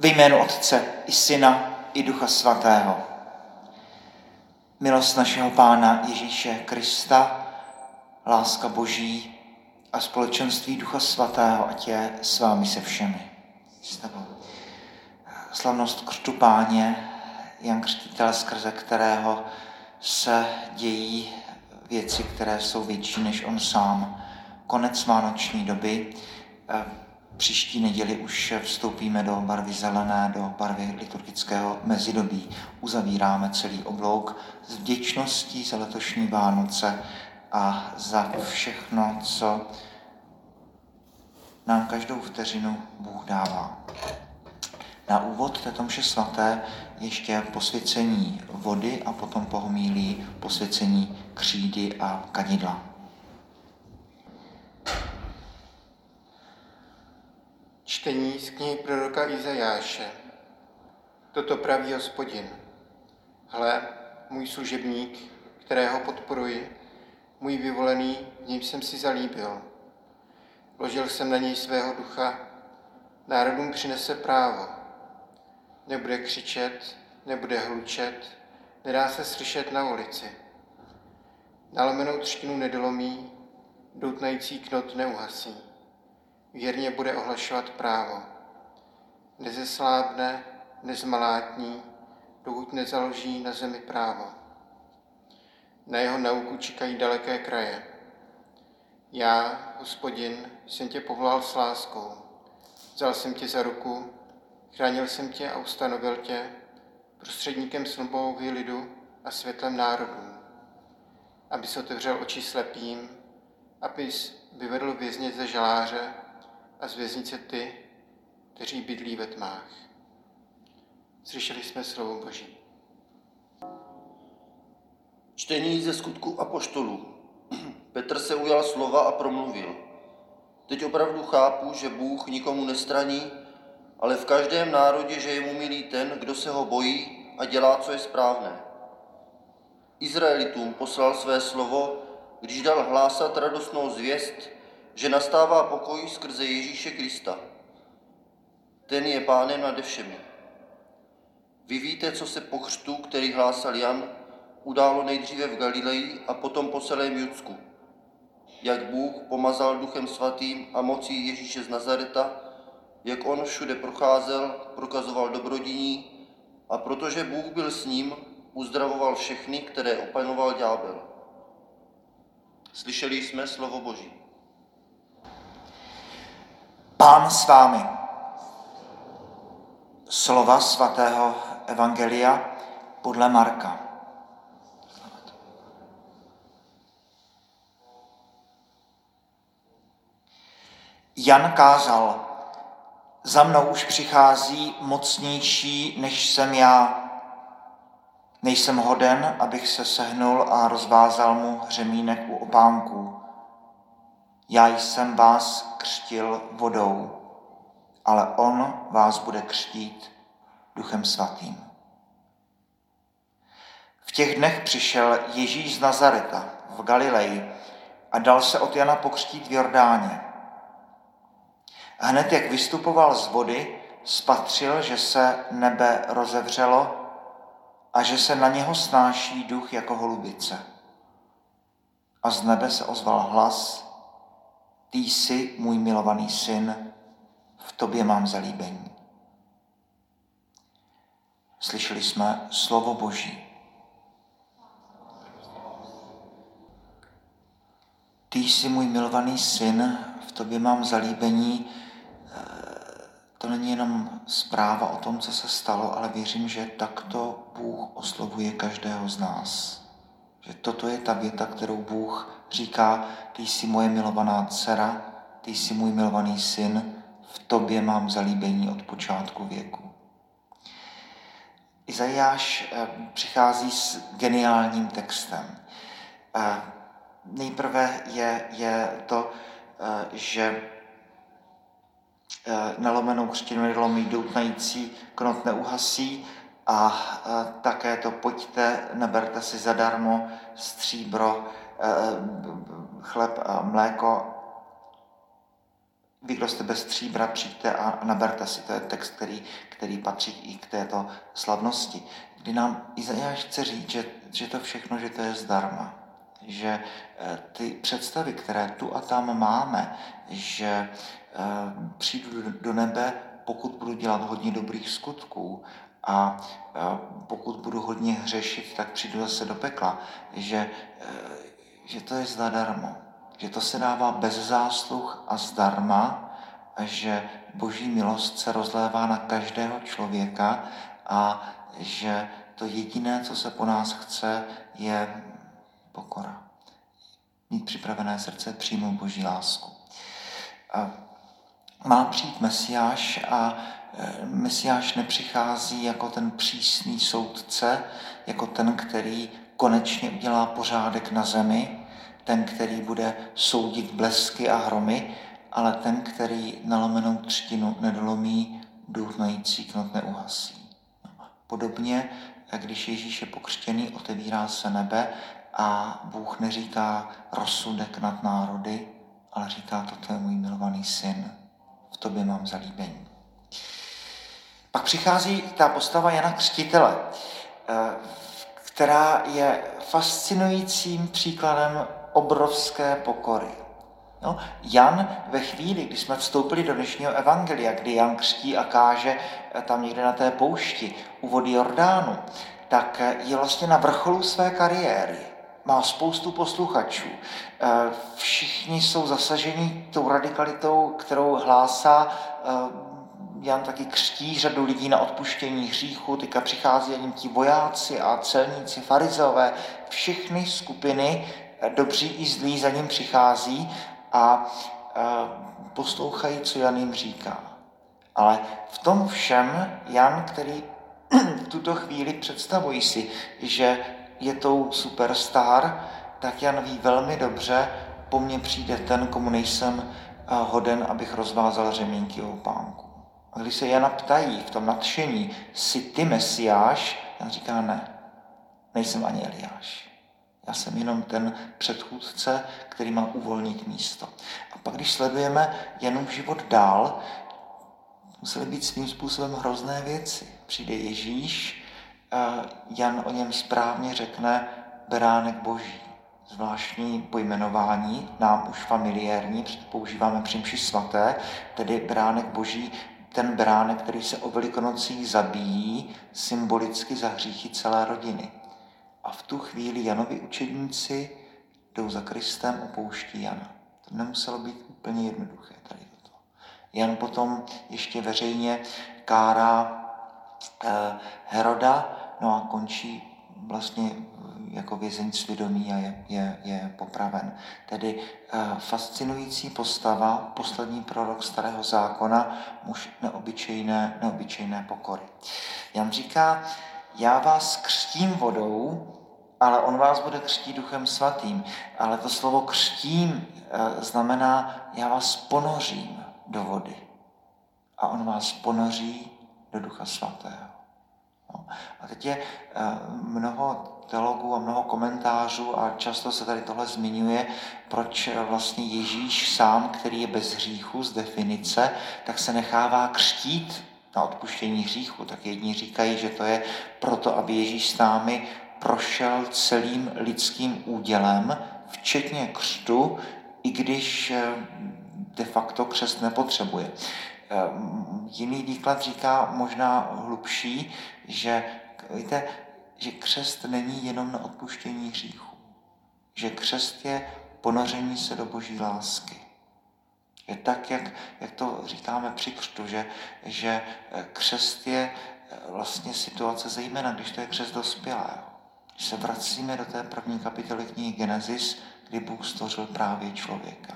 Ve jménu Otce i Syna i Ducha Svatého. Milost našeho Pána Ježíše Krista, láska Boží a společenství Ducha Svatého, ať je s vámi se všemi. S tebou. Slavnost křtu Páně, Jan Křtitel, skrze kterého se dějí věci, které jsou větší než on sám. Konec vánoční doby, Příští neděli už vstoupíme do barvy zelené, do barvy liturgického mezidobí. Uzavíráme celý oblouk s vděčností za letošní Vánoce a za všechno, co nám každou vteřinu Bůh dává. Na úvod této mše svaté ještě posvěcení vody a potom pohomílí posvěcení křídy a kadidla. Čtení z knihy proroka Izajáše. Toto praví hospodin. Hle, můj služebník, kterého podporuji, můj vyvolený, v něm jsem si zalíbil. Ložil jsem na něj svého ducha, národům přinese právo. Nebude křičet, nebude hlučet, nedá se slyšet na ulici. Nalomenou třtinu nedolomí, doutnající knot neuhasí věrně bude ohlašovat právo. Nezeslábne, nezmalátní, dokud nezaloží na zemi právo. Na jeho nauku čekají daleké kraje. Já, hospodin, jsem tě povolal s láskou. Vzal jsem tě za ruku, chránil jsem tě a ustanovil tě prostředníkem slunbovy lidu a světlem národů, abys otevřel oči slepým, abys vyvedl vězně ze žaláře, a z věznice ty, kteří bydlí ve tmách. Slyšeli jsme slovo Boží. Čtení ze skutku apoštolů. Petr se ujal slova a promluvil. Teď opravdu chápu, že Bůh nikomu nestraní, ale v každém národě, že je mu milý ten, kdo se ho bojí a dělá, co je správné. Izraelitům poslal své slovo, když dal hlásat radostnou zvěst, že nastává pokoj skrze Ježíše Krista. Ten je pánem nade všemi. Vy víte, co se po křtu, který hlásal Jan, událo nejdříve v Galileji a potom po celém Judsku. Jak Bůh pomazal duchem svatým a mocí Ježíše z Nazareta, jak on všude procházel, prokazoval dobrodiní a protože Bůh byl s ním, uzdravoval všechny, které opanoval ďábel. Slyšeli jsme slovo Boží. Pán s vámi. Slova svatého Evangelia podle Marka. Jan kázal, za mnou už přichází mocnější, než jsem já. Nejsem hoden, abych se sehnul a rozvázal mu hřemínek u opánků. Já jsem vás křtil vodou, ale on vás bude křtít duchem svatým. V těch dnech přišel Ježíš z Nazareta v Galileji a dal se od Jana pokřtít v Jordáně. Hned jak vystupoval z vody, spatřil, že se nebe rozevřelo a že se na něho snáší duch jako holubice. A z nebe se ozval hlas, ty jsi můj milovaný syn, v tobě mám zalíbení. Slyšeli jsme slovo Boží. Ty jsi můj milovaný syn, v tobě mám zalíbení. To není jenom zpráva o tom, co se stalo, ale věřím, že takto Bůh oslovuje každého z nás. Že toto je ta věta, kterou Bůh říká, ty jsi moje milovaná dcera, ty jsi můj milovaný syn, v tobě mám zalíbení od počátku věku. Izajáš eh, přichází s geniálním textem. Eh, nejprve je, je to, eh, že nalomenou křtinu nedolomí doutnající knot neuhasí a také to pojďte, neberte si zadarmo stříbro, chleb a mléko vy, kdo jste bez stříbra, přijďte a naberte si. To je text, který, který patří i k této slavnosti. Kdy nám Izajáš chce říct, že, že to všechno, že to je zdarma. Že eh, ty představy, které tu a tam máme, že eh, přijdu do nebe, pokud budu dělat hodně dobrých skutků a pokud budu hodně hřešit, tak přijdu zase do pekla. Že, eh, že to je zadarmo že to se dává bez zásluh a zdarma, a že boží milost se rozlévá na každého člověka a že to jediné, co se po nás chce, je pokora. Mít připravené srdce, přijmout boží lásku. A má přijít Mesiáš a e, Mesiáš nepřichází jako ten přísný soudce, jako ten, který konečně udělá pořádek na zemi, ten, který bude soudit blesky a hromy, ale ten, který nalomenou třtinu nedolomí, důhnající knot neuhasí. Podobně, když Ježíš je pokřtěný, otevírá se nebe a Bůh neříká rozsudek nad národy, ale říká, toto je můj milovaný syn, v tobě mám zalíbení. Pak přichází ta postava Jana Křtitele, eh, která je fascinujícím příkladem obrovské pokory. No, Jan ve chvíli, kdy jsme vstoupili do dnešního evangelia, kdy Jan křtí a káže eh, tam někde na té poušti u vody Jordánu, tak eh, je vlastně na vrcholu své kariéry. Má spoustu posluchačů. Eh, všichni jsou zasaženi tou radikalitou, kterou hlásá Jan taky křtí řadu lidí na odpuštění hříchu, teďka přichází ani ti vojáci a celníci, farizové, všechny skupiny dobří i zlí za ním přichází a poslouchají, co Jan jim říká. Ale v tom všem Jan, který v tuto chvíli představují si, že je tou superstar, tak Jan ví velmi dobře, po mně přijde ten, komu nejsem hoden, abych rozvázal řemínky o pánku. A když se Jana ptají v tom nadšení, jsi ty Mesiáš, Jan říká ne, nejsem ani Eliáš. Já jsem jenom ten předchůdce, který má uvolnit místo. A pak, když sledujeme jenom život dál, musely být svým způsobem hrozné věci. Přijde Ježíš, Jan o něm správně řekne beránek boží. Zvláštní pojmenování, nám už familiární, používáme při svaté, tedy beránek boží, ten beránek, který se o velikonocích zabíjí symbolicky za hříchy celé rodiny. A v tu chvíli Janovi učedníci jdou za Kristem, opouští Jana. To nemuselo být úplně jednoduché tady toto. Jan potom ještě veřejně kárá eh, Heroda, no a končí vlastně jako vězeň svědomí a je, je, je popraven. Tedy eh, fascinující postava, poslední prorok starého zákona, muž neobyčejné, neobyčejné pokory. Jan říká, já vás křtím vodou, ale on vás bude křtít duchem svatým. Ale to slovo křtím eh, znamená, já vás ponořím do vody. A on vás ponoří do ducha svatého. Teď je eh, mnoho teologů a mnoho komentářů a často se tady tohle zmiňuje, proč vlastně Ježíš sám, který je bez hříchu z definice, tak se nechává křtít na odpuštění hříchu. Tak jedni říkají, že to je proto, aby Ježíš s námi prošel celým lidským údělem, včetně křtu, i když eh, de facto křest nepotřebuje. Eh, jiný výklad říká možná hlubší, že, víte, že křest není jenom na odpuštění hříchu. Že křest je ponoření se do boží lásky. Je tak, jak, jak to říkáme při křtu, že, že eh, křest je vlastně situace, zejména když to je křest dospělého. Když se vracíme do té první kapitoly knihy Genesis, kdy Bůh stvořil právě člověka.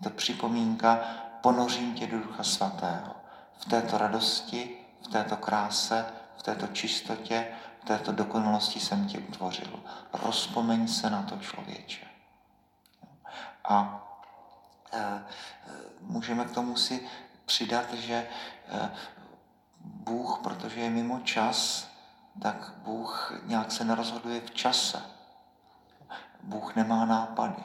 Je to připomínka, ponořím tě do Ducha Svatého. V této radosti, v této kráse, v této čistotě, v této dokonalosti jsem tě utvořil. Rozpomeň se na to člověče. A e, můžeme k tomu si přidat, že e, Bůh, protože je mimo čas, tak Bůh nějak se nerozhoduje v čase. Bůh nemá nápady.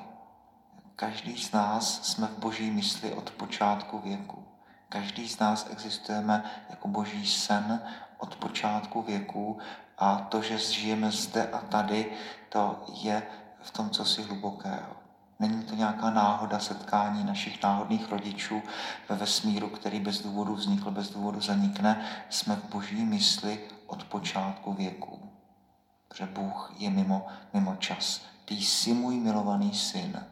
každý z nás jsme v boží mysli od počátku věku. Každý z nás existujeme jako boží sen od počátku věku a to, že žijeme zde a tady, to je v tom, co si hlubokého. Není to nějaká náhoda setkání našich náhodných rodičů ve vesmíru, který bez důvodu vznikl, bez důvodu zanikne. Jsme v boží mysli od počátku věku. Protože Bůh je mimo, mimo čas. Ty jsi můj milovaný syn.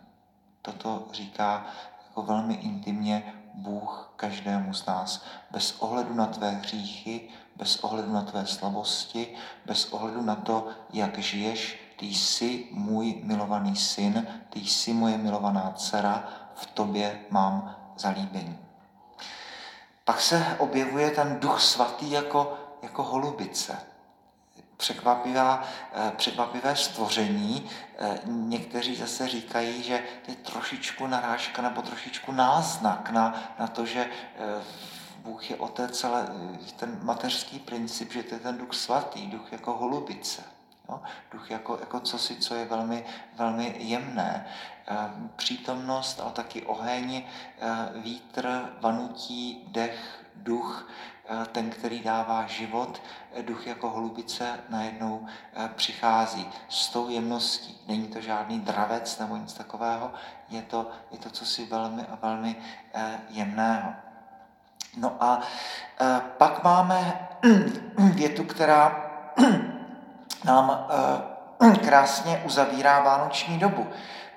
Toto říká jako velmi intimně Bůh každému z nás. Bez ohledu na tvé hříchy, bez ohledu na tvé slabosti, bez ohledu na to, jak žiješ, ty jsi můj milovaný syn, ty jsi moje milovaná dcera, v tobě mám zalíbení. Pak se objevuje ten duch svatý jako, jako holubice. Překvapivá, eh, překvapivé stvoření. Eh, někteří zase říkají, že to je trošičku narážka nebo trošičku náznak na, na to, že eh, Bůh je otec, ale ten mateřský princip, že to je ten duch svatý, duch jako holubice. Jo? Duch jako, jako cosi, co je velmi, velmi jemné. Přítomnost, ale taky oheň, vítr, vanutí, dech, duch, eh, ten, který dává život, duch jako holubice najednou přichází s tou jemností. Není to žádný dravec nebo nic takového, je to, je to cosi velmi a velmi jemného. No a pak máme větu, která nám eh, krásně uzavírá vánoční dobu,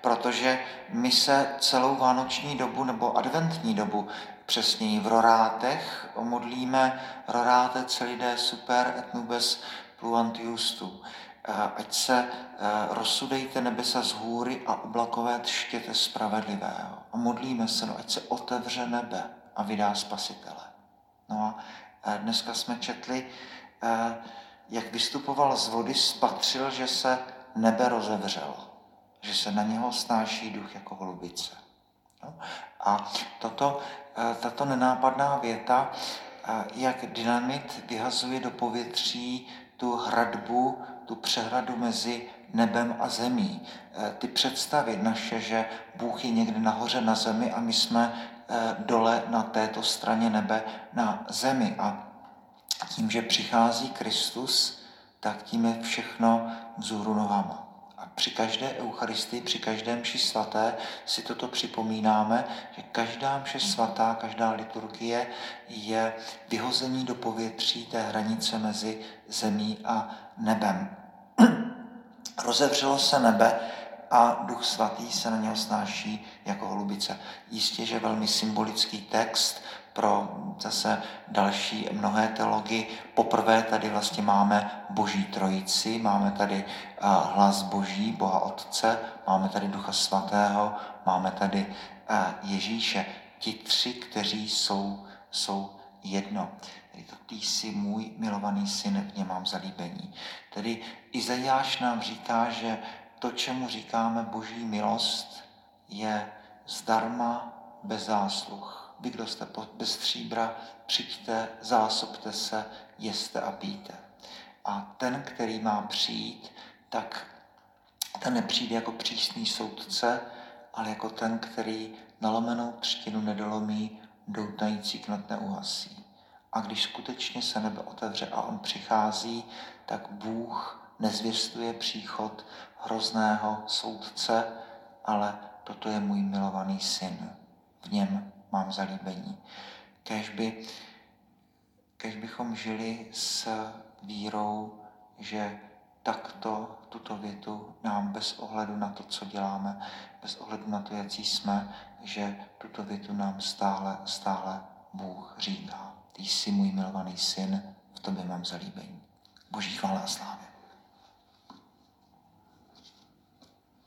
protože my se celou vánoční dobu nebo adventní dobu přesněji v rorátech modlíme roráte celidé super et nubes pluant justu. Eh, ať se eh, rozsudejte nebesa z hůry a oblakové třtěte spravedlivého. A modlíme se, no, ať se otevře nebe a vydá spasitele. No a dneska jsme četli jak vystupoval z vody, spatřil, že se nebe rozevřelo, že se na něho snáší duch jako holubice. No? A toto, eh, tato nenápadná věta, eh, jak dynamit vyhazuje do povětří tu hradbu, tu přehradu mezi nebem a zemí. Eh, ty představy naše, že Bůh je někde nahoře na zemi a my jsme dole na této straně nebe na zemi. A tím, že přichází Kristus, tak tím je všechno vzhůru nohama. A při každé Eucharistii, při každém mši svaté si toto připomínáme, že každá mše svatá, každá liturgie je vyhození do povětří té hranice mezi zemí a nebem. Rozevřelo se nebe a Duch Svatý se na něho snáší jako holubice. Jistě, že velmi symbolický text, pro zase další mnohé teology. Poprvé tady vlastně máme Boží trojici, máme tady hlas Boží, Boha Otce, máme tady Ducha Svatého, máme tady Ježíše. Ti tři, kteří jsou, jsou jedno. Tedy to ty jsi můj milovaný syn, v něm mám zalíbení. Tedy Izajáš nám říká, že to, čemu říkáme boží milost, je zdarma bez zásluh vy, kdo jste bez stříbra, přijďte, zásobte se, jeste a píte. A ten, který má přijít, tak ten nepřijde jako přísný soudce, ale jako ten, který nalomenou třtinu nedolomí, doutající knot neuhasí. A když skutečně se nebe otevře a on přichází, tak Bůh nezvěstuje příchod hrozného soudce, ale toto je můj milovaný syn. V něm mám zalíbení. Kež, by, kež bychom žili s vírou, že takto tuto větu nám bez ohledu na to, co děláme, bez ohledu na to, jaký jsme, že tuto větu nám stále, stále Bůh říká. Ty jsi můj milovaný syn, v tobě mám zalíbení. Boží chvála a slávě.